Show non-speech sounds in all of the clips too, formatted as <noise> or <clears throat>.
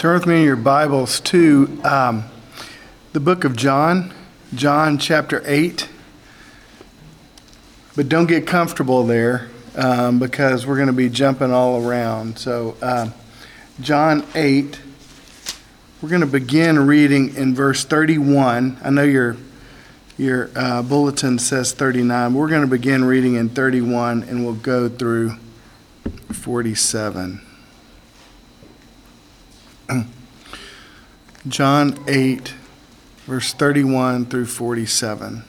Turn with me in your Bibles to um, the book of John, John chapter 8. But don't get comfortable there um, because we're going to be jumping all around. So, uh, John 8, we're going to begin reading in verse 31. I know your, your uh, bulletin says 39. We're going to begin reading in 31 and we'll go through 47. John 8, verse 31 through 47.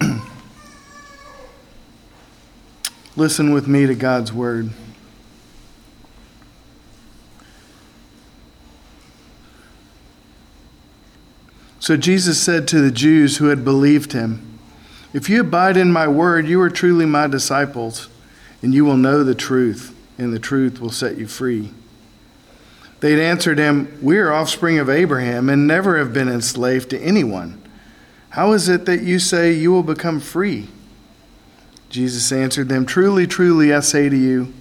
<clears throat> Listen with me to God's word. So Jesus said to the Jews who had believed him, If you abide in my word, you are truly my disciples, and you will know the truth, and the truth will set you free. They had answered him, We are offspring of Abraham and never have been enslaved to anyone. How is it that you say you will become free? Jesus answered them, Truly, truly, I say to you,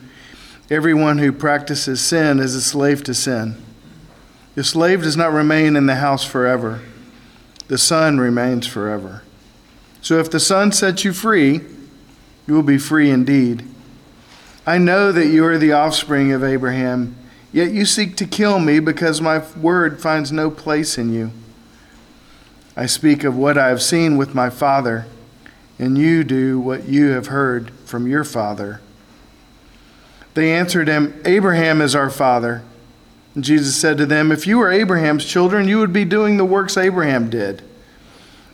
everyone who practices sin is a slave to sin. The slave does not remain in the house forever, the son remains forever. So if the son sets you free, you will be free indeed. I know that you are the offspring of Abraham. Yet you seek to kill me because my word finds no place in you. I speak of what I have seen with my father, and you do what you have heard from your father. They answered him, Abraham is our father. And Jesus said to them, If you were Abraham's children, you would be doing the works Abraham did.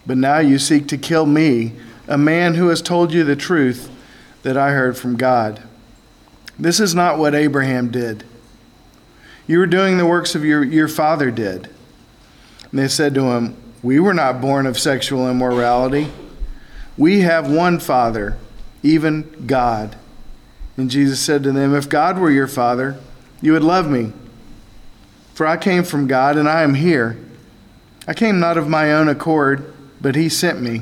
But now you seek to kill me, a man who has told you the truth that I heard from God. This is not what Abraham did. You were doing the works of your, your father did. And they said to him, We were not born of sexual immorality. We have one Father, even God. And Jesus said to them, If God were your Father, you would love me. For I came from God, and I am here. I came not of my own accord, but He sent me.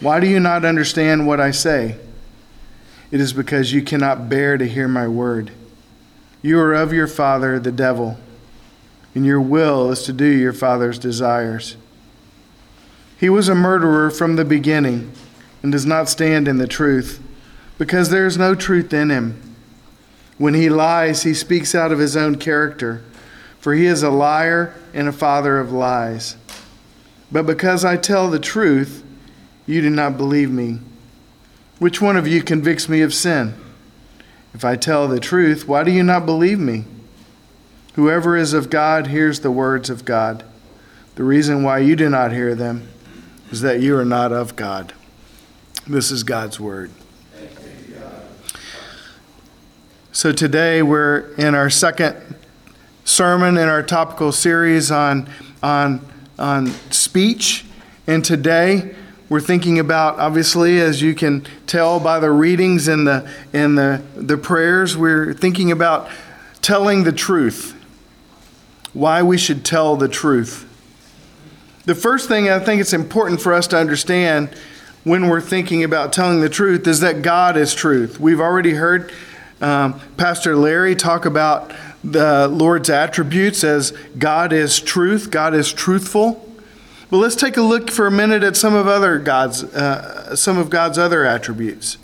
Why do you not understand what I say? It is because you cannot bear to hear my word. You are of your father, the devil, and your will is to do your father's desires. He was a murderer from the beginning and does not stand in the truth, because there is no truth in him. When he lies, he speaks out of his own character, for he is a liar and a father of lies. But because I tell the truth, you do not believe me. Which one of you convicts me of sin? If I tell the truth, why do you not believe me? Whoever is of God hears the words of God. The reason why you do not hear them is that you are not of God. This is God's word. So today we're in our second sermon in our topical series on, on, on speech. And today we're thinking about, obviously, as you can tell by the readings and the, and the, the prayers, we're thinking about telling the truth. Why we should tell the truth. The first thing I think it's important for us to understand when we're thinking about telling the truth is that God is truth. We've already heard um, Pastor Larry talk about the Lord's attributes as God is truth, God is truthful. But let's take a look for a minute at some of other God's uh, some of God's other attributes.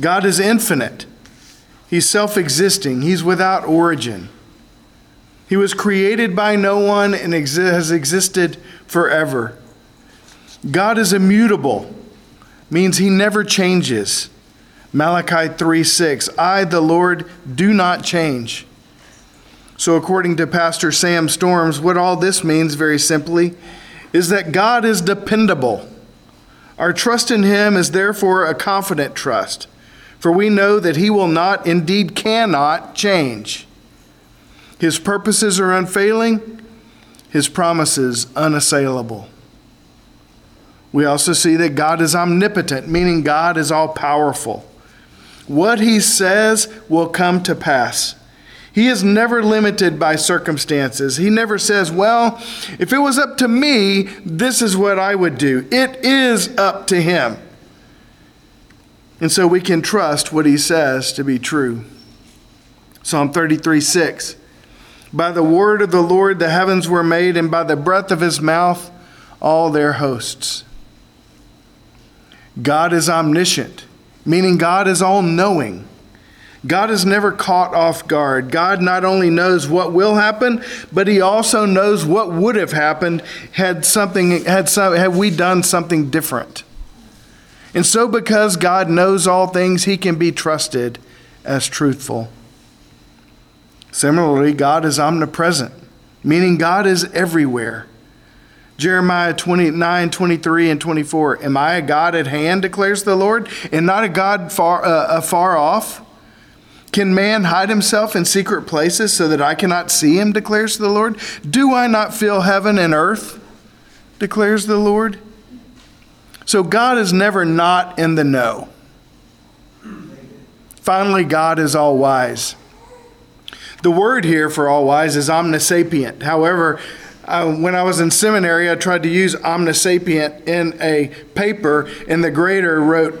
God is infinite. He's self-existing. He's without origin. He was created by no one and exi- has existed forever. God is immutable, means he never changes. Malachi 3 6, I, the Lord, do not change. So, according to Pastor Sam Storms, what all this means very simply is that God is dependable. Our trust in Him is therefore a confident trust, for we know that He will not, indeed cannot, change. His purposes are unfailing, His promises unassailable. We also see that God is omnipotent, meaning God is all powerful. What He says will come to pass. He is never limited by circumstances. He never says, Well, if it was up to me, this is what I would do. It is up to Him. And so we can trust what He says to be true. Psalm 33 6. By the word of the Lord the heavens were made, and by the breath of his mouth all their hosts. God is omniscient, meaning God is all knowing. God is never caught off guard. God not only knows what will happen, but he also knows what would have happened had something had some had we done something different. And so because God knows all things, he can be trusted as truthful. Similarly, God is omnipresent, meaning God is everywhere. Jeremiah 29, 23, and 24. Am I a God at hand, declares the Lord, and not a God far, uh, far off? Can man hide himself in secret places so that I cannot see him, declares the Lord? Do I not fill heaven and earth, declares the Lord? So God is never not in the know. Finally, God is all wise. The word here for all wise is omnisapient. However, uh, when I was in seminary, I tried to use omnisapient in a paper, and the grader wrote,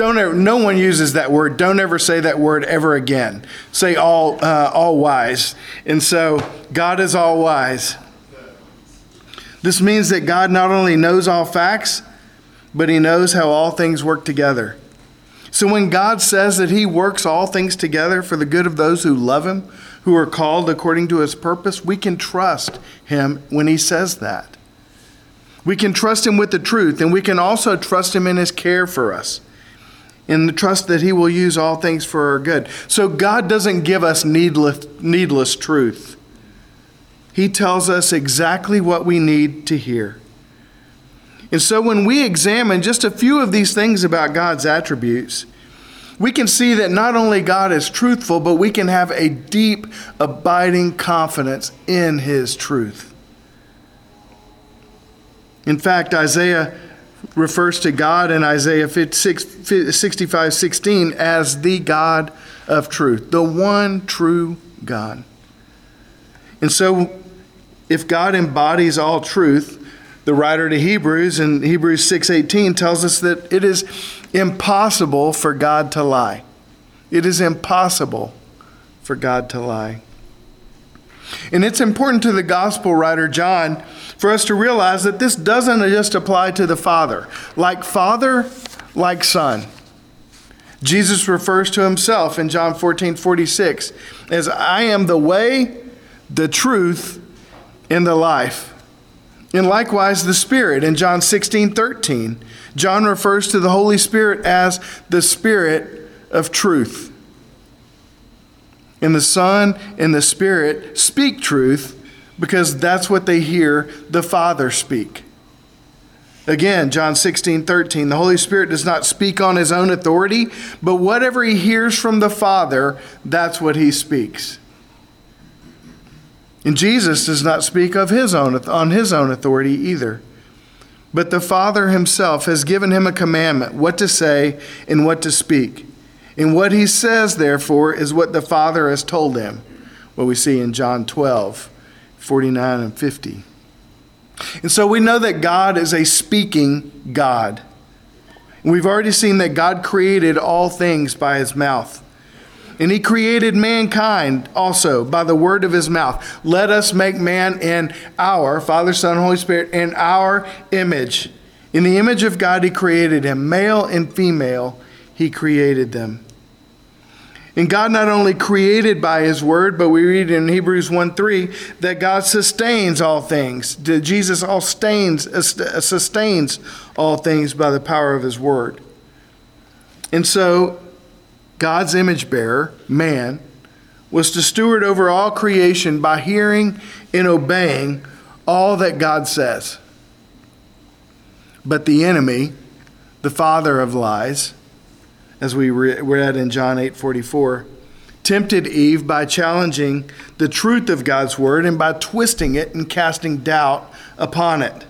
"Don't ever, no one uses that word. Don't ever say that word ever again. Say all uh, all wise." And so, God is all wise. This means that God not only knows all facts, but He knows how all things work together. So when God says that He works all things together for the good of those who love Him, who are called according to his purpose, we can trust him when he says that. We can trust him with the truth, and we can also trust him in his care for us, in the trust that he will use all things for our good. So God doesn't give us needless, needless truth. He tells us exactly what we need to hear. And so when we examine just a few of these things about God's attributes, we can see that not only God is truthful, but we can have a deep, abiding confidence in his truth. In fact, Isaiah refers to God in Isaiah 65 16 as the God of truth, the one true God. And so, if God embodies all truth, the writer to Hebrews in Hebrews 6:18 tells us that it is impossible for God to lie. It is impossible for God to lie. And it's important to the gospel writer John for us to realize that this doesn't just apply to the Father. Like Father, like Son. Jesus refers to himself in John 14 46 as I am the way, the truth, and the life. And likewise, the Spirit in John 16 13. John refers to the Holy Spirit as the Spirit of truth. And the Son and the Spirit speak truth because that's what they hear the Father speak. Again, John 16, 13, the Holy Spirit does not speak on his own authority, but whatever he hears from the Father, that's what he speaks. And Jesus does not speak of his own on his own authority either. But the Father himself has given him a commandment what to say and what to speak. And what he says, therefore, is what the Father has told him. What we see in John 12, 49 and 50. And so we know that God is a speaking God. We've already seen that God created all things by his mouth. And he created mankind also by the word of his mouth. Let us make man in our, Father, Son, Holy Spirit, in our image. In the image of God, he created him. Male and female, he created them. And God not only created by his word, but we read in Hebrews 1 3 that God sustains all things. Jesus all stains, sustains all things by the power of his word. And so God's image bearer, man, was to steward over all creation by hearing and obeying all that God says. But the enemy, the father of lies, as we read in John 8 44, tempted Eve by challenging the truth of God's word and by twisting it and casting doubt upon it.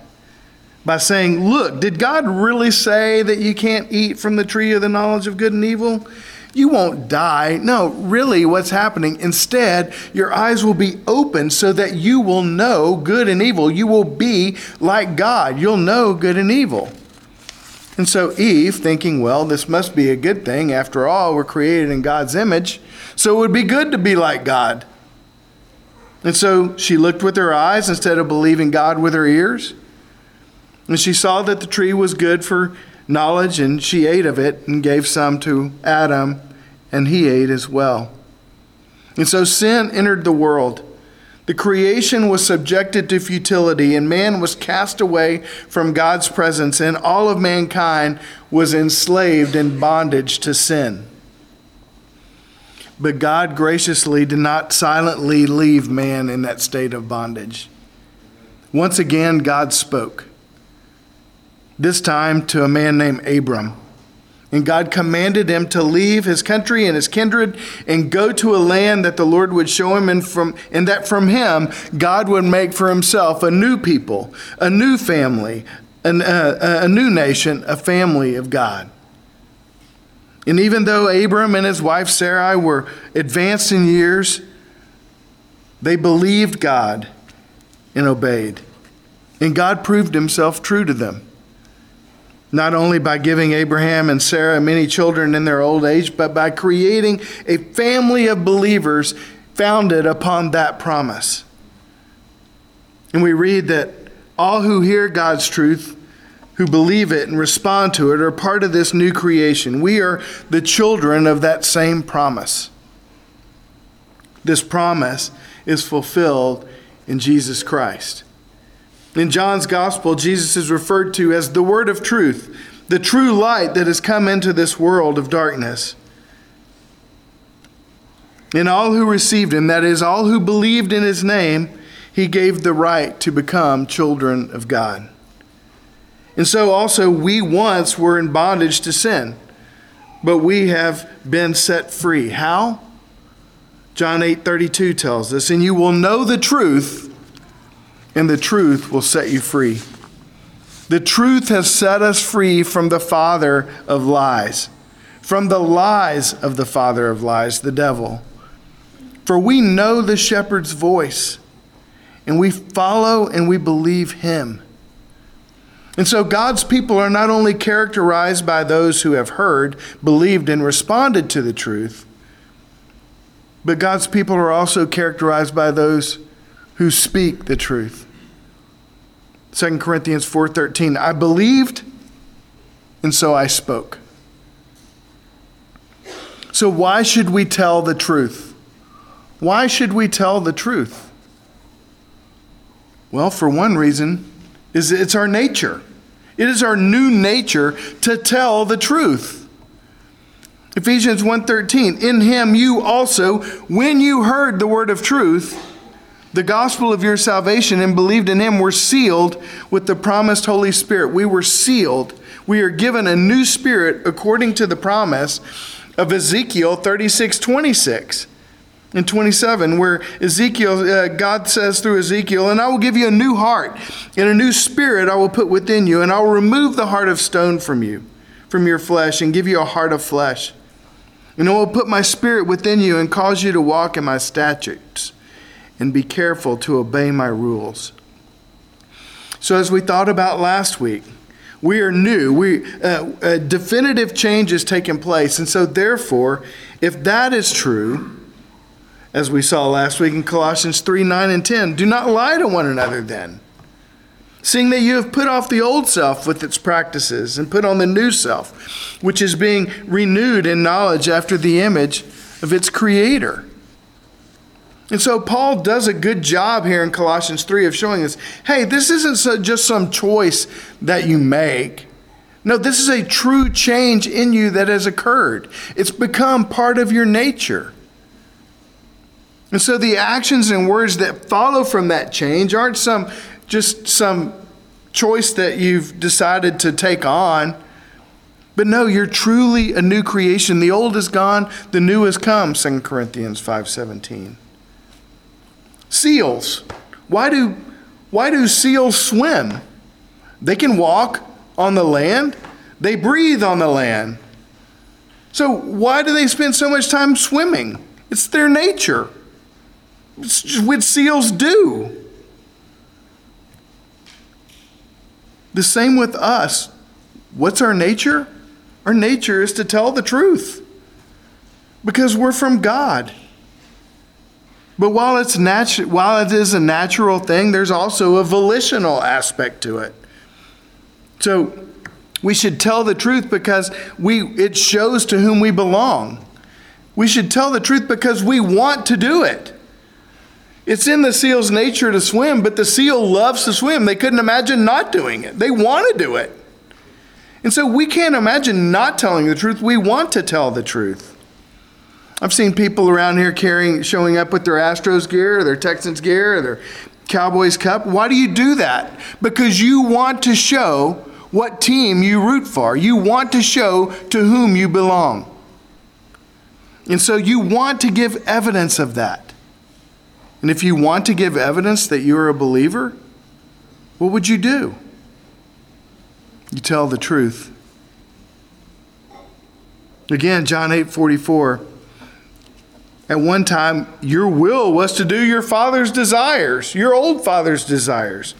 By saying, Look, did God really say that you can't eat from the tree of the knowledge of good and evil? You won't die. No, really, what's happening? Instead, your eyes will be open so that you will know good and evil. You will be like God. You'll know good and evil. And so Eve, thinking, well, this must be a good thing. After all, we're created in God's image, so it would be good to be like God. And so she looked with her eyes instead of believing God with her ears. And she saw that the tree was good for knowledge, and she ate of it and gave some to Adam, and he ate as well. And so sin entered the world. The creation was subjected to futility, and man was cast away from God's presence, and all of mankind was enslaved in bondage to sin. But God graciously did not silently leave man in that state of bondage. Once again, God spoke, this time to a man named Abram. And God commanded him to leave his country and his kindred and go to a land that the Lord would show him, and, from, and that from him God would make for himself a new people, a new family, an, uh, a new nation, a family of God. And even though Abram and his wife Sarai were advanced in years, they believed God and obeyed. And God proved himself true to them not only by giving Abraham and Sarah many children in their old age, but by creating a family of believers founded upon that promise. And we read that all who hear God's truth, who believe it and respond to it, are part of this new creation. We are the children of that same promise. This promise is fulfilled in Jesus Christ. In John's gospel, Jesus is referred to as the word of truth, the true light that has come into this world of darkness. And all who received him, that is, all who believed in his name, he gave the right to become children of God. And so also we once were in bondage to sin, but we have been set free. How? John 8:32 tells us, "And you will know the truth, and the truth will set you free. The truth has set us free from the father of lies, from the lies of the father of lies, the devil. For we know the shepherd's voice, and we follow and we believe him. And so God's people are not only characterized by those who have heard, believed, and responded to the truth, but God's people are also characterized by those who speak the truth. 2 Corinthians 4:13 I believed and so I spoke. So why should we tell the truth? Why should we tell the truth? Well, for one reason is it's our nature. It is our new nature to tell the truth. Ephesians 1:13 In him you also when you heard the word of truth the gospel of your salvation and believed in him were sealed with the promised Holy Spirit. We were sealed. We are given a new spirit according to the promise of Ezekiel 36 26 and 27, where Ezekiel, uh, God says through Ezekiel, And I will give you a new heart, and a new spirit I will put within you, and I will remove the heart of stone from you, from your flesh, and give you a heart of flesh. And I will put my spirit within you and cause you to walk in my statutes and be careful to obey my rules. So, as we thought about last week, we are new. We uh, a definitive change is taking place, and so therefore, if that is true, as we saw last week in Colossians three nine and ten, do not lie to one another. Then, seeing that you have put off the old self with its practices and put on the new self, which is being renewed in knowledge after the image of its Creator. And so Paul does a good job here in Colossians 3 of showing us hey, this isn't so, just some choice that you make. No, this is a true change in you that has occurred. It's become part of your nature. And so the actions and words that follow from that change aren't some just some choice that you've decided to take on. But no, you're truly a new creation. The old is gone, the new has come, 2 Corinthians 5:17. Seals. Why do, why do seals swim? They can walk on the land, they breathe on the land. So, why do they spend so much time swimming? It's their nature. It's what seals do. The same with us. What's our nature? Our nature is to tell the truth because we're from God. But while it's natu- while it is a natural thing, there's also a volitional aspect to it. So we should tell the truth because we it shows to whom we belong. We should tell the truth because we want to do it. It's in the seal's nature to swim, but the seal loves to swim. They couldn't imagine not doing it. They want to do it. And so we can't imagine not telling the truth. We want to tell the truth. I've seen people around here carrying, showing up with their Astros gear, or their Texans gear, or their Cowboys cup. Why do you do that? Because you want to show what team you root for. You want to show to whom you belong. And so you want to give evidence of that. And if you want to give evidence that you're a believer, what would you do? You tell the truth. Again, John 8 44. At one time, your will was to do your father's desires, your old father's desires.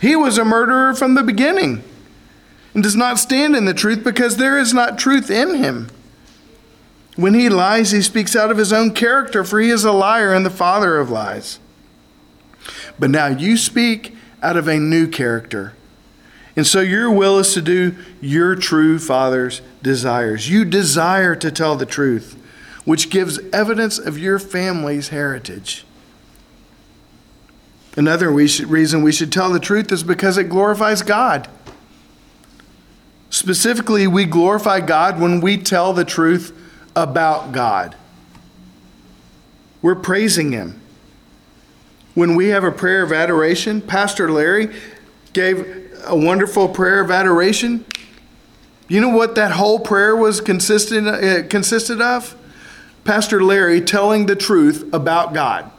He was a murderer from the beginning and does not stand in the truth because there is not truth in him. When he lies, he speaks out of his own character, for he is a liar and the father of lies. But now you speak out of a new character and so your will is to do your true Father's desires. You desire to tell the truth, which gives evidence of your family's heritage. Another reason we should tell the truth is because it glorifies God. Specifically, we glorify God when we tell the truth about God. We're praising Him. When we have a prayer of adoration, Pastor Larry gave a wonderful prayer of adoration. You know what that whole prayer was consistent, uh, consisted of? Pastor Larry telling the truth about God.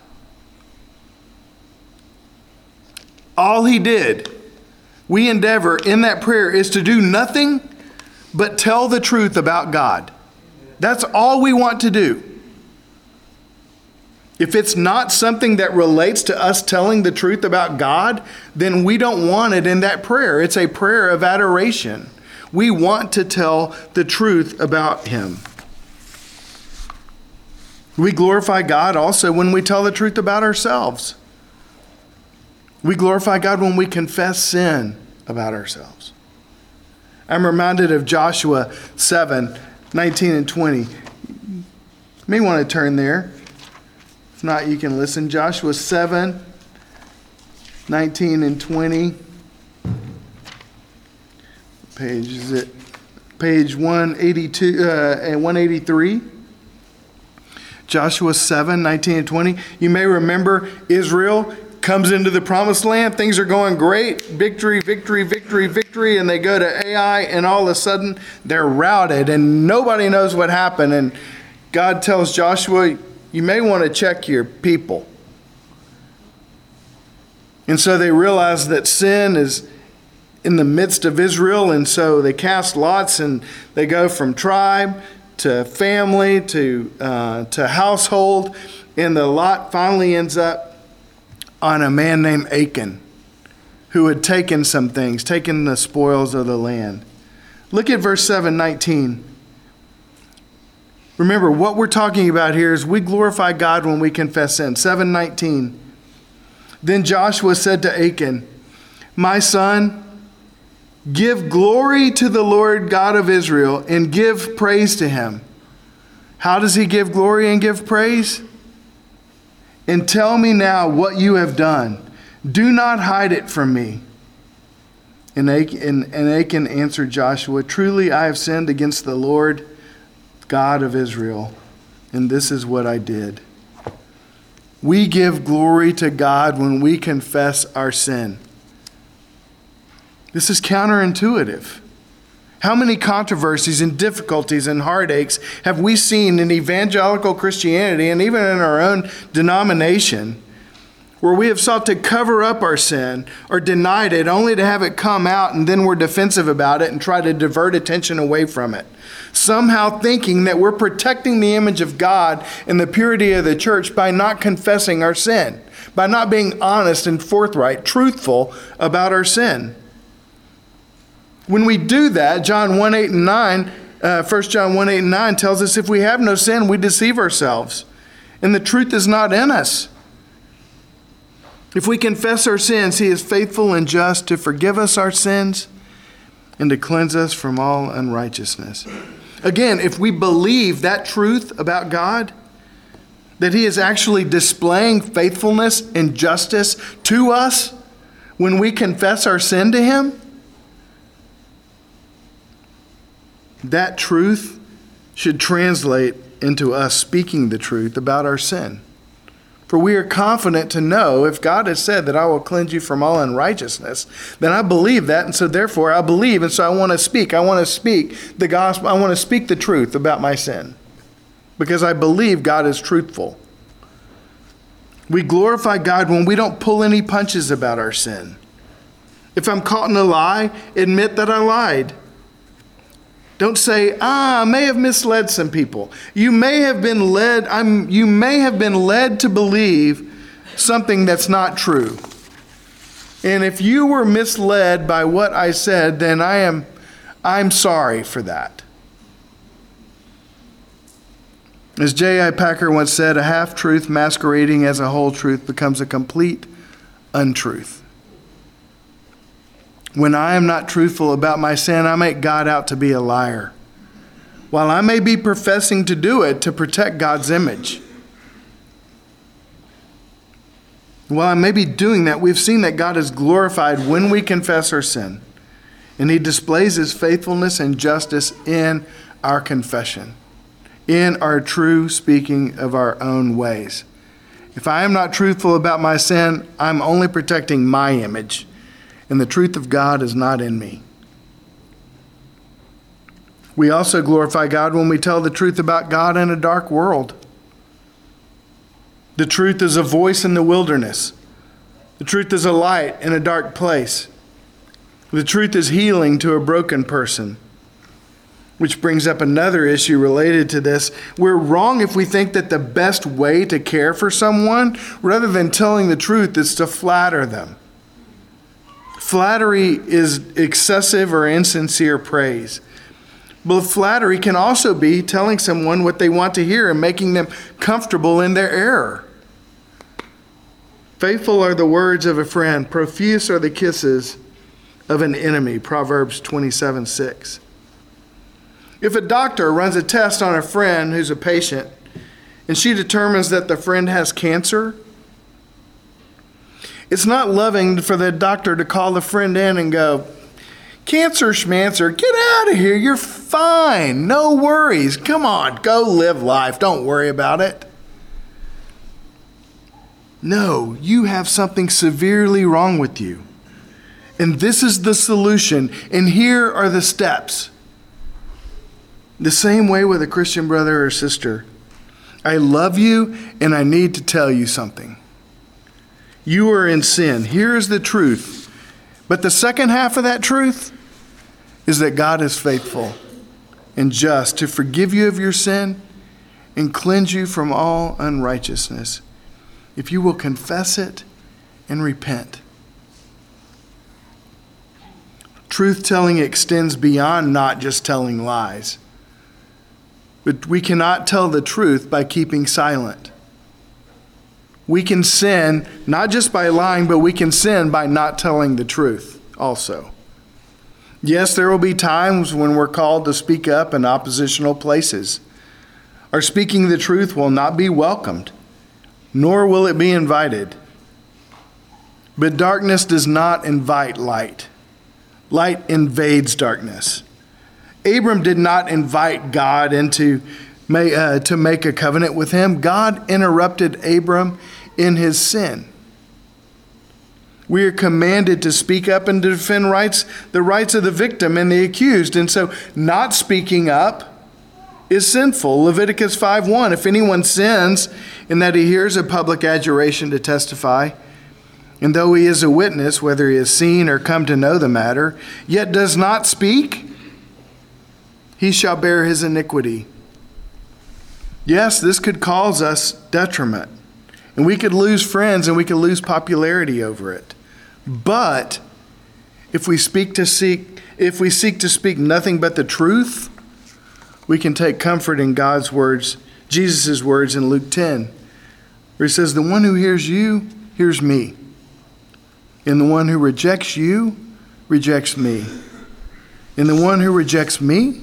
All he did, we endeavor in that prayer, is to do nothing but tell the truth about God. That's all we want to do. If it's not something that relates to us telling the truth about God, then we don't want it in that prayer. It's a prayer of adoration. We want to tell the truth about Him. We glorify God also when we tell the truth about ourselves. We glorify God when we confess sin about ourselves. I'm reminded of Joshua 7 19 and 20. You may want to turn there If not, you can listen. Joshua 7, 19 and 20. Page is it? Page 182 uh, and 183. Joshua 7, 19 and 20. You may remember Israel comes into the promised land. Things are going great. Victory, victory, victory, victory. And they go to Ai, and all of a sudden they're routed, and nobody knows what happened. And God tells Joshua, you may want to check your people. And so they realize that sin is in the midst of Israel, and so they cast lots and they go from tribe to family to, uh, to household, and the lot finally ends up on a man named Achan who had taken some things, taken the spoils of the land. Look at verse 7 19. Remember, what we're talking about here is we glorify God when we confess sin. 719. Then Joshua said to Achan, My son, give glory to the Lord God of Israel and give praise to him. How does he give glory and give praise? And tell me now what you have done. Do not hide it from me. And Achan, and Achan answered Joshua, Truly I have sinned against the Lord God of Israel, and this is what I did. We give glory to God when we confess our sin. This is counterintuitive. How many controversies and difficulties and heartaches have we seen in evangelical Christianity and even in our own denomination where we have sought to cover up our sin or denied it only to have it come out and then we're defensive about it and try to divert attention away from it. Somehow thinking that we're protecting the image of God and the purity of the church by not confessing our sin, by not being honest and forthright, truthful about our sin. When we do that, John 1 8 and 9, uh, 1 John 1 8 and 9 tells us if we have no sin, we deceive ourselves, and the truth is not in us. If we confess our sins, He is faithful and just to forgive us our sins and to cleanse us from all unrighteousness. Again, if we believe that truth about God, that He is actually displaying faithfulness and justice to us when we confess our sin to Him, that truth should translate into us speaking the truth about our sin. For we are confident to know if God has said that I will cleanse you from all unrighteousness, then I believe that, and so therefore I believe, and so I want to speak. I want to speak the gospel. I want to speak the truth about my sin because I believe God is truthful. We glorify God when we don't pull any punches about our sin. If I'm caught in a lie, admit that I lied. Don't say, ah, I may have misled some people. You may have been led, I'm, you may have been led to believe something that's not true. And if you were misled by what I said, then I am I'm sorry for that. As J.I. Packer once said, a half truth masquerading as a whole truth becomes a complete untruth. When I am not truthful about my sin, I make God out to be a liar. While I may be professing to do it to protect God's image. While I may be doing that, we've seen that God is glorified when we confess our sin. And He displays His faithfulness and justice in our confession, in our true speaking of our own ways. If I am not truthful about my sin, I'm only protecting my image and the truth of God is not in me. We also glorify God when we tell the truth about God in a dark world. The truth is a voice in the wilderness. The truth is a light in a dark place. The truth is healing to a broken person. Which brings up another issue related to this. We're wrong if we think that the best way to care for someone, rather than telling the truth, is to flatter them. Flattery is excessive or insincere praise. But flattery can also be telling someone what they want to hear and making them comfortable in their error. Faithful are the words of a friend, profuse are the kisses of an enemy. Proverbs 27 6. If a doctor runs a test on a friend who's a patient and she determines that the friend has cancer, it's not loving for the doctor to call the friend in and go, Cancer schmancer, get out of here. You're fine. No worries. Come on, go live life. Don't worry about it. No, you have something severely wrong with you. And this is the solution. And here are the steps. The same way with a Christian brother or sister. I love you and I need to tell you something. You are in sin. Here is the truth. But the second half of that truth is that God is faithful and just to forgive you of your sin and cleanse you from all unrighteousness if you will confess it and repent. Truth telling extends beyond not just telling lies. But we cannot tell the truth by keeping silent. We can sin not just by lying, but we can sin by not telling the truth also. Yes, there will be times when we're called to speak up in oppositional places. Our speaking the truth will not be welcomed, nor will it be invited. But darkness does not invite light, light invades darkness. Abram did not invite God into may, uh, to make a covenant with him, God interrupted Abram in his sin. We are commanded to speak up and to defend rights, the rights of the victim and the accused. And so not speaking up is sinful. Leviticus 5:1 If anyone sins in that he hears a public adjuration to testify, and though he is a witness, whether he has seen or come to know the matter, yet does not speak, he shall bear his iniquity. Yes, this could cause us detriment. And we could lose friends and we could lose popularity over it. But if we speak to seek if we seek to speak nothing but the truth, we can take comfort in God's words, Jesus' words in Luke 10, where he says, The one who hears you hears me, and the one who rejects you rejects me. And the one who rejects me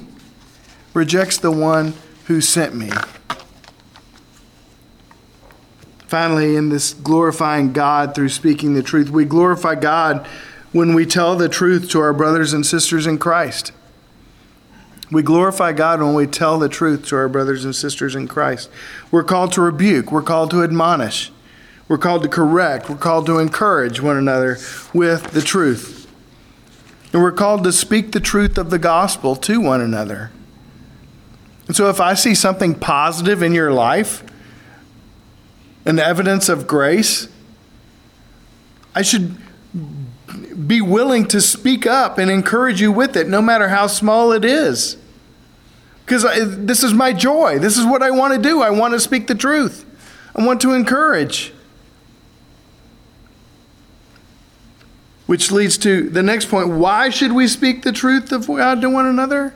rejects the one who sent me. Finally, in this glorifying God through speaking the truth, we glorify God when we tell the truth to our brothers and sisters in Christ. We glorify God when we tell the truth to our brothers and sisters in Christ. We're called to rebuke, we're called to admonish, we're called to correct, we're called to encourage one another with the truth. And we're called to speak the truth of the gospel to one another. And so if I see something positive in your life, an evidence of grace, I should be willing to speak up and encourage you with it, no matter how small it is. Because this is my joy. This is what I want to do. I want to speak the truth, I want to encourage. Which leads to the next point. Why should we speak the truth of God to one another?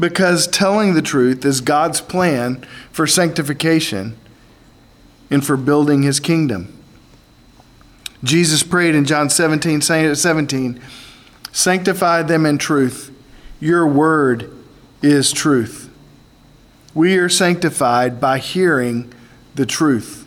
Because telling the truth is God's plan for sanctification and for building his kingdom. Jesus prayed in John 17, 17, Sanctify them in truth. Your word is truth. We are sanctified by hearing the truth.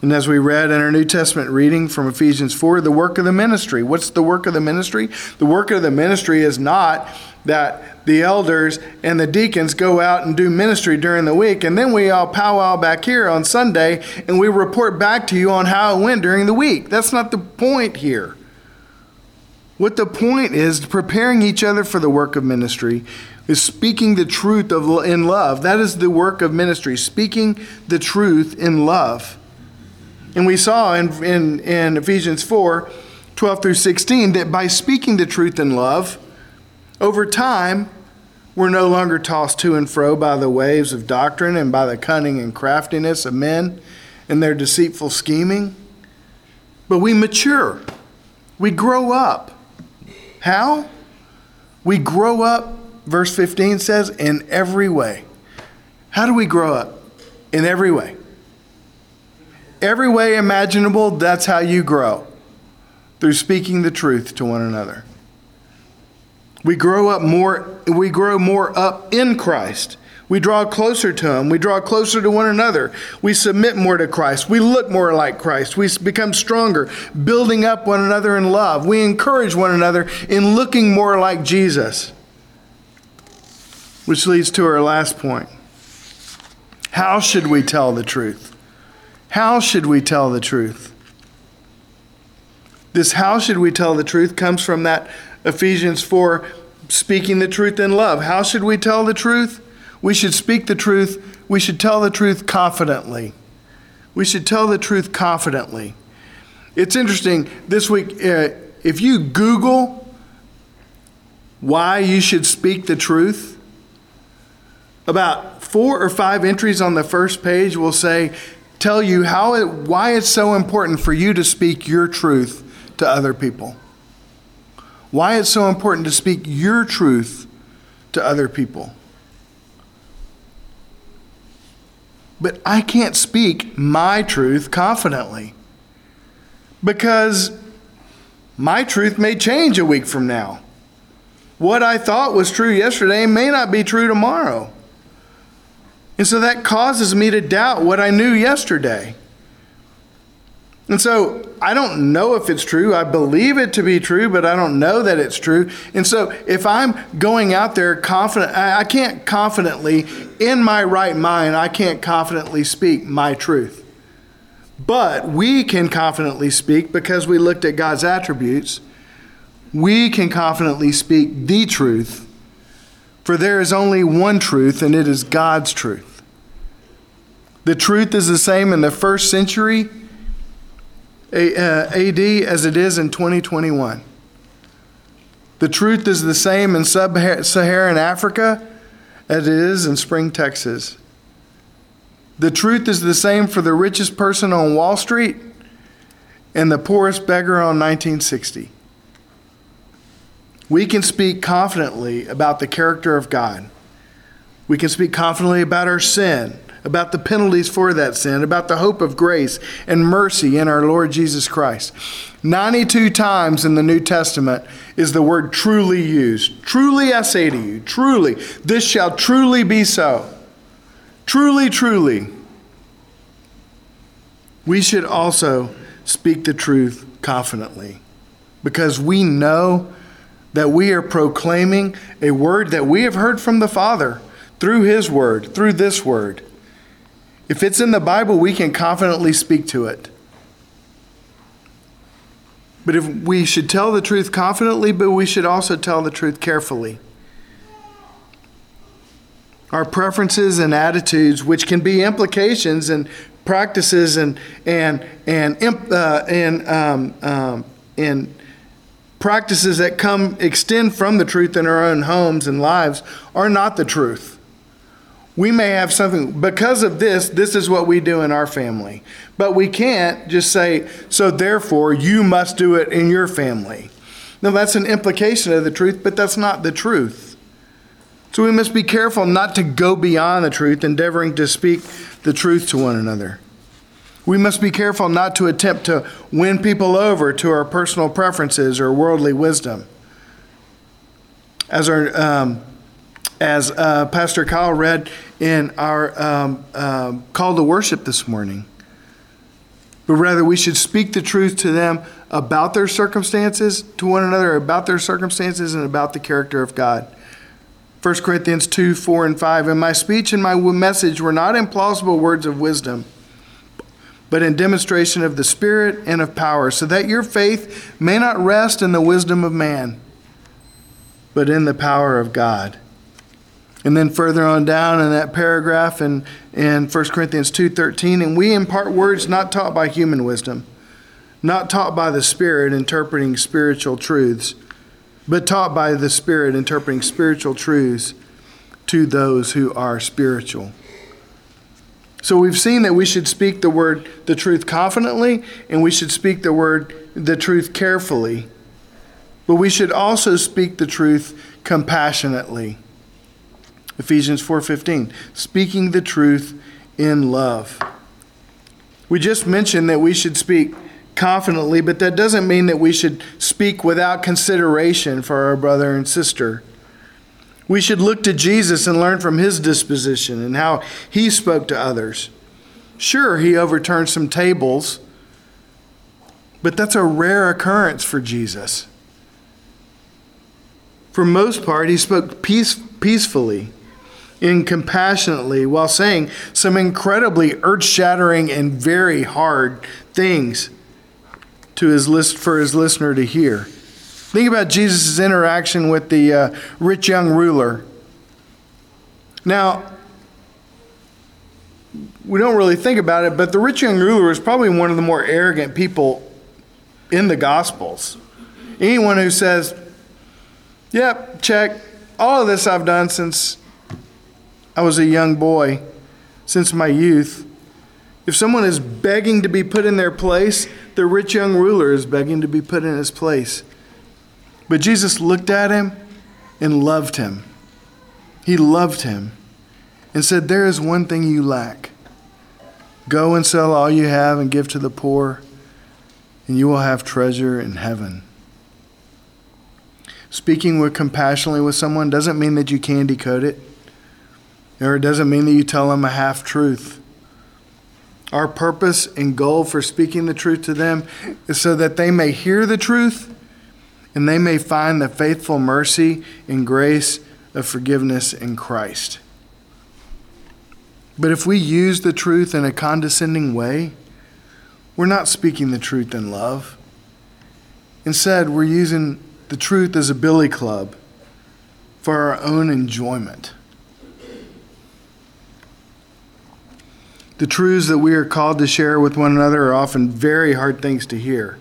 And as we read in our New Testament reading from Ephesians 4, the work of the ministry. What's the work of the ministry? The work of the ministry is not that the elders and the deacons go out and do ministry during the week, and then we all powwow back here on Sunday and we report back to you on how it went during the week. That's not the point here. What the point is, preparing each other for the work of ministry is speaking the truth of, in love. That is the work of ministry, speaking the truth in love. And we saw in, in, in Ephesians 4 12 through 16 that by speaking the truth in love, over time, we're no longer tossed to and fro by the waves of doctrine and by the cunning and craftiness of men and their deceitful scheming, but we mature. We grow up. How? We grow up, verse 15 says, in every way. How do we grow up? In every way. Every way imaginable, that's how you grow through speaking the truth to one another. We grow up more we grow more up in Christ. We draw closer to him. We draw closer to one another. We submit more to Christ. We look more like Christ. We become stronger, building up one another in love. We encourage one another in looking more like Jesus. Which leads to our last point. How should we tell the truth? How should we tell the truth? This how should we tell the truth comes from that Ephesians 4 speaking the truth in love. How should we tell the truth? We should speak the truth. We should tell the truth confidently. We should tell the truth confidently. It's interesting this week, uh, if you Google why you should speak the truth, about four or five entries on the first page will say, tell you how it, why it's so important for you to speak your truth to other people. Why it's so important to speak your truth to other people. But I can't speak my truth confidently because my truth may change a week from now. What I thought was true yesterday may not be true tomorrow. And so that causes me to doubt what I knew yesterday. And so I don't know if it's true. I believe it to be true, but I don't know that it's true. And so if I'm going out there confident, I can't confidently, in my right mind, I can't confidently speak my truth. But we can confidently speak because we looked at God's attributes. We can confidently speak the truth, for there is only one truth, and it is God's truth. The truth is the same in the first century AD uh, as it is in 2021. The truth is the same in sub Saharan Africa as it is in Spring, Texas. The truth is the same for the richest person on Wall Street and the poorest beggar on 1960. We can speak confidently about the character of God. We can speak confidently about our sin, about the penalties for that sin, about the hope of grace and mercy in our Lord Jesus Christ. 92 times in the New Testament is the word truly used. Truly, I say to you, truly, this shall truly be so. Truly, truly. We should also speak the truth confidently because we know that we are proclaiming a word that we have heard from the Father through His word, through this word. If it's in the Bible, we can confidently speak to it. But if we should tell the truth confidently, but we should also tell the truth carefully. Our preferences and attitudes, which can be implications and practices and and and uh, and um, um, and practices that come extend from the truth in our own homes and lives, are not the truth we may have something because of this this is what we do in our family. But we can't just say so therefore you must do it in your family. Now that's an implication of the truth but that's not the truth. So we must be careful not to go beyond the truth endeavoring to speak the truth to one another. We must be careful not to attempt to win people over to our personal preferences or worldly wisdom. As our um, as uh, Pastor Kyle read in our um, um, call to worship this morning. But rather, we should speak the truth to them about their circumstances, to one another about their circumstances, and about the character of God. 1 Corinthians 2 4 and 5. And my speech and my message were not implausible words of wisdom, but in demonstration of the Spirit and of power, so that your faith may not rest in the wisdom of man, but in the power of God. And then further on down in that paragraph in, in 1 Corinthians 2.13, and we impart words not taught by human wisdom, not taught by the Spirit interpreting spiritual truths, but taught by the Spirit interpreting spiritual truths to those who are spiritual. So we've seen that we should speak the word, the truth confidently, and we should speak the word, the truth carefully. But we should also speak the truth compassionately. Ephesians 4:15, speaking the truth in love. We just mentioned that we should speak confidently, but that doesn't mean that we should speak without consideration for our brother and sister. We should look to Jesus and learn from his disposition and how he spoke to others. Sure, he overturned some tables, but that's a rare occurrence for Jesus. For most part, he spoke peace, peacefully and compassionately while saying some incredibly earth shattering and very hard things to his list for his listener to hear. Think about Jesus' interaction with the uh, rich young ruler. Now, we don't really think about it, but the rich young ruler is probably one of the more arrogant people in the Gospels. Anyone who says, Yep, check, all of this I've done since I was a young boy since my youth. If someone is begging to be put in their place, the rich young ruler is begging to be put in his place. But Jesus looked at him and loved him. He loved him and said, There is one thing you lack. Go and sell all you have and give to the poor, and you will have treasure in heaven. Speaking with compassionately with someone doesn't mean that you candy coat it. Or it doesn't mean that you tell them a half truth. Our purpose and goal for speaking the truth to them is so that they may hear the truth and they may find the faithful mercy and grace of forgiveness in Christ. But if we use the truth in a condescending way, we're not speaking the truth in love. Instead, we're using the truth as a billy club for our own enjoyment. The truths that we are called to share with one another are often very hard things to hear.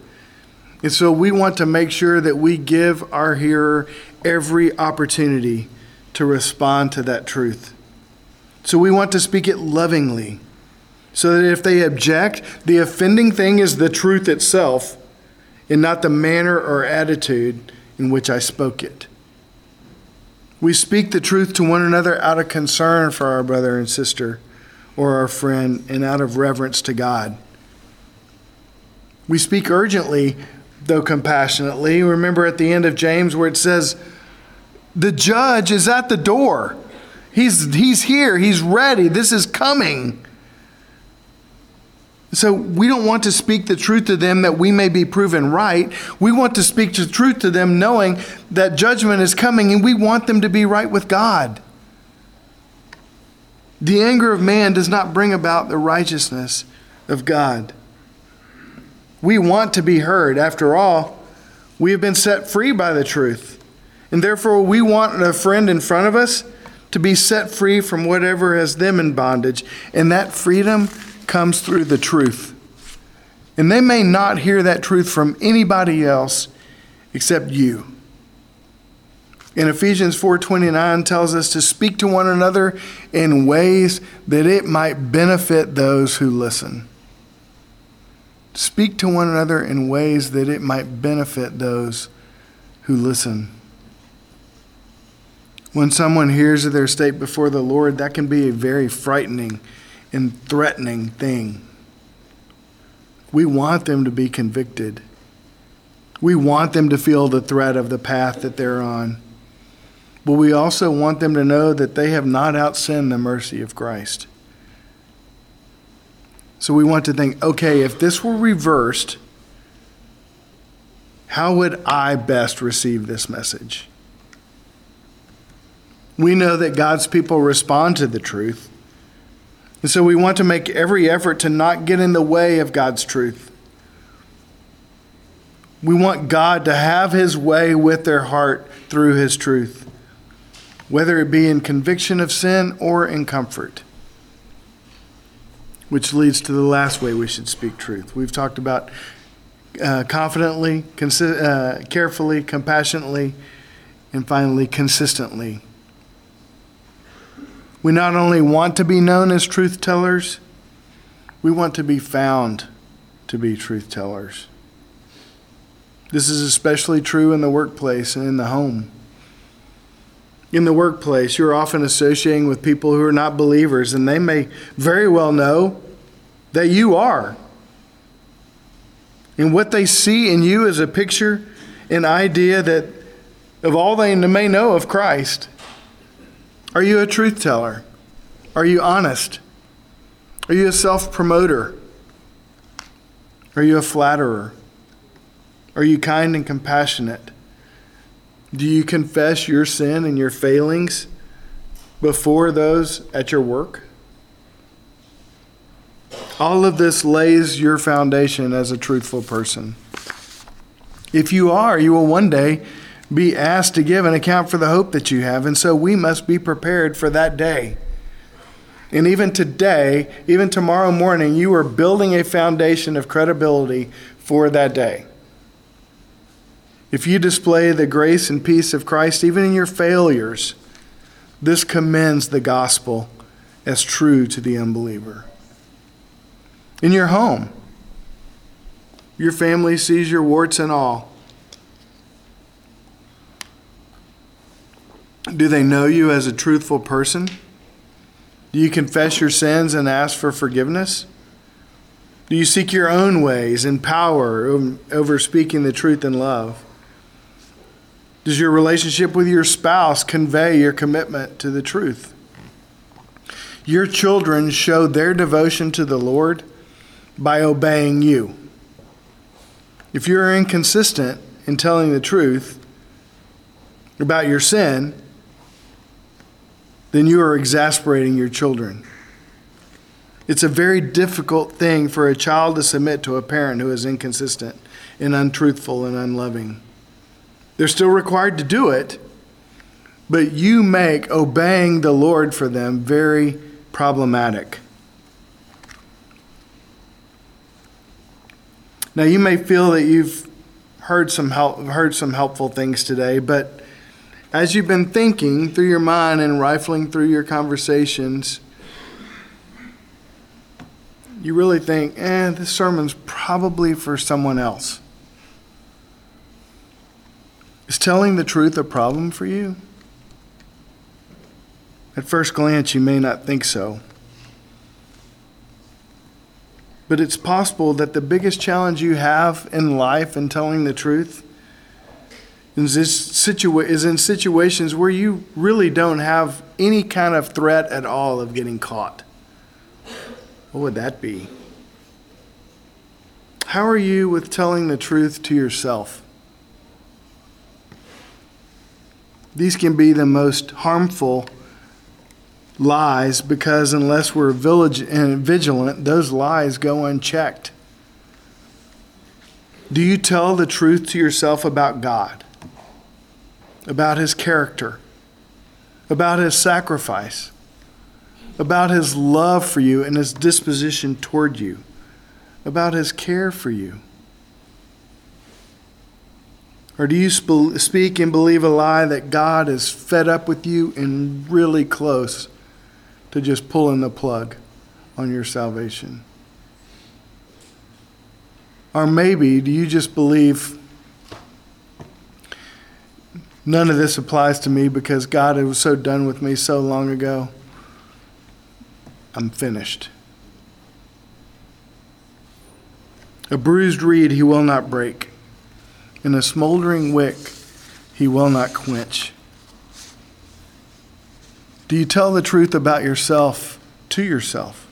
And so we want to make sure that we give our hearer every opportunity to respond to that truth. So we want to speak it lovingly, so that if they object, the offending thing is the truth itself and not the manner or attitude in which I spoke it. We speak the truth to one another out of concern for our brother and sister or our friend and out of reverence to God. We speak urgently, though compassionately. Remember at the end of James where it says, The judge is at the door. He's, he's here. He's ready. This is coming. So we don't want to speak the truth to them that we may be proven right. We want to speak the truth to them knowing that judgment is coming and we want them to be right with God. The anger of man does not bring about the righteousness of God. We want to be heard. After all, we have been set free by the truth. And therefore, we want a friend in front of us to be set free from whatever has them in bondage. And that freedom comes through the truth. And they may not hear that truth from anybody else except you. In Ephesians 4:29 tells us to speak to one another in ways that it might benefit those who listen. Speak to one another in ways that it might benefit those who listen. When someone hears of their state before the Lord, that can be a very frightening and threatening thing. We want them to be convicted. We want them to feel the threat of the path that they're on. But we also want them to know that they have not outsinned the mercy of Christ. So we want to think okay, if this were reversed, how would I best receive this message? We know that God's people respond to the truth. And so we want to make every effort to not get in the way of God's truth. We want God to have his way with their heart through his truth, whether it be in conviction of sin or in comfort. Which leads to the last way we should speak truth. We've talked about uh, confidently, consi- uh, carefully, compassionately, and finally, consistently. We not only want to be known as truth tellers, we want to be found to be truth tellers. This is especially true in the workplace and in the home. In the workplace, you're often associating with people who are not believers, and they may very well know that you are. And what they see in you is a picture, an idea that of all they may know of Christ. Are you a truth teller? Are you honest? Are you a self promoter? Are you a flatterer? Are you kind and compassionate? Do you confess your sin and your failings before those at your work? All of this lays your foundation as a truthful person. If you are, you will one day be asked to give an account for the hope that you have, and so we must be prepared for that day. And even today, even tomorrow morning, you are building a foundation of credibility for that day. If you display the grace and peace of Christ, even in your failures, this commends the gospel as true to the unbeliever. In your home, your family sees your warts and all. Do they know you as a truthful person? Do you confess your sins and ask for forgiveness? Do you seek your own ways and power over speaking the truth in love? Does your relationship with your spouse convey your commitment to the truth? Your children show their devotion to the Lord by obeying you. If you're inconsistent in telling the truth about your sin, then you are exasperating your children. It's a very difficult thing for a child to submit to a parent who is inconsistent and untruthful and unloving. They're still required to do it, but you make obeying the Lord for them very problematic. Now, you may feel that you've heard some help, heard some helpful things today, but as you've been thinking through your mind and rifling through your conversations, you really think, eh, this sermon's probably for someone else. Is telling the truth a problem for you? At first glance, you may not think so. But it's possible that the biggest challenge you have in life in telling the truth is, this situa- is in situations where you really don't have any kind of threat at all of getting caught. What would that be? How are you with telling the truth to yourself? These can be the most harmful lies because unless we're uh, vigilant, those lies go unchecked. Do you tell the truth to yourself about God, about His character, about His sacrifice, about His love for you and His disposition toward you, about His care for you? Or do you speak and believe a lie that God is fed up with you and really close to just pulling the plug on your salvation? Or maybe do you just believe none of this applies to me because God was so done with me so long ago? I'm finished. A bruised reed he will not break and a smoldering wick he will not quench. Do you tell the truth about yourself to yourself?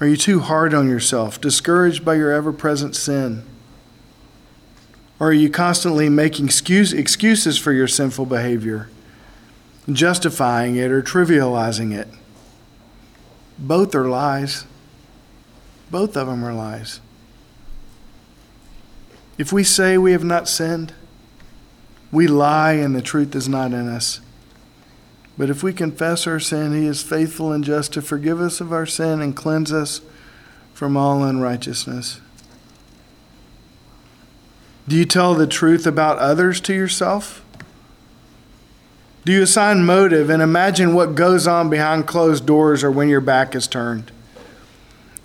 Are you too hard on yourself, discouraged by your ever present sin? Or are you constantly making excuse, excuses for your sinful behavior, justifying it or trivializing it? Both are lies. Both of them are lies. If we say we have not sinned, we lie and the truth is not in us. But if we confess our sin, he is faithful and just to forgive us of our sin and cleanse us from all unrighteousness. Do you tell the truth about others to yourself? Do you assign motive and imagine what goes on behind closed doors or when your back is turned?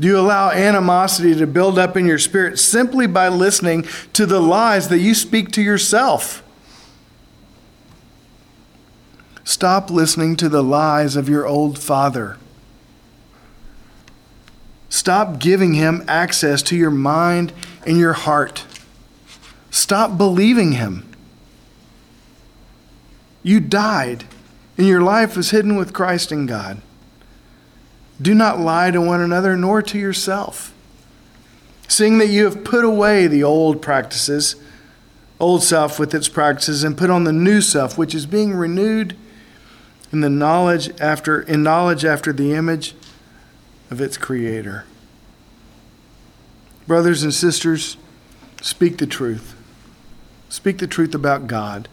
Do you allow animosity to build up in your spirit simply by listening to the lies that you speak to yourself? Stop listening to the lies of your old father. Stop giving him access to your mind and your heart. Stop believing him. You died, and your life is hidden with Christ in God. Do not lie to one another nor to yourself. Seeing that you have put away the old practices, old self with its practices, and put on the new self, which is being renewed in the knowledge after in knowledge after the image of its creator. Brothers and sisters, speak the truth. Speak the truth about God.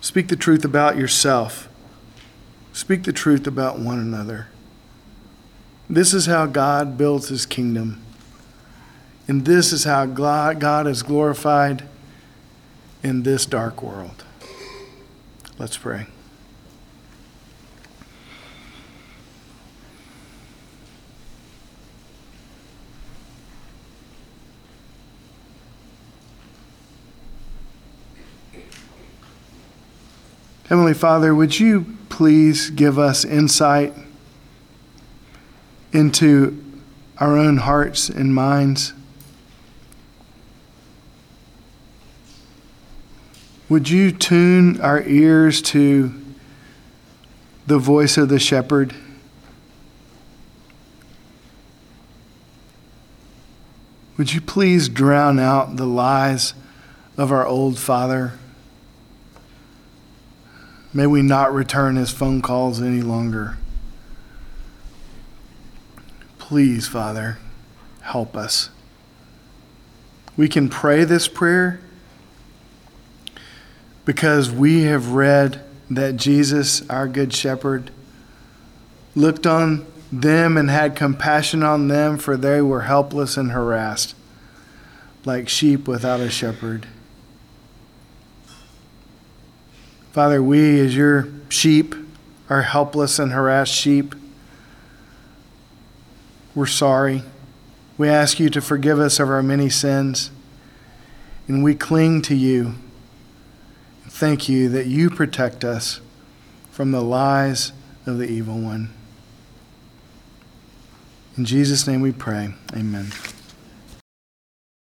Speak the truth about yourself. Speak the truth about one another. This is how God builds his kingdom. And this is how God is glorified in this dark world. Let's pray. Heavenly Father, would you please give us insight? Into our own hearts and minds. Would you tune our ears to the voice of the shepherd? Would you please drown out the lies of our old father? May we not return his phone calls any longer. Please, Father, help us. We can pray this prayer because we have read that Jesus, our Good Shepherd, looked on them and had compassion on them, for they were helpless and harassed, like sheep without a shepherd. Father, we, as your sheep, are helpless and harassed sheep. We're sorry. We ask you to forgive us of our many sins, and we cling to you. Thank you that you protect us from the lies of the evil one. In Jesus' name we pray. Amen.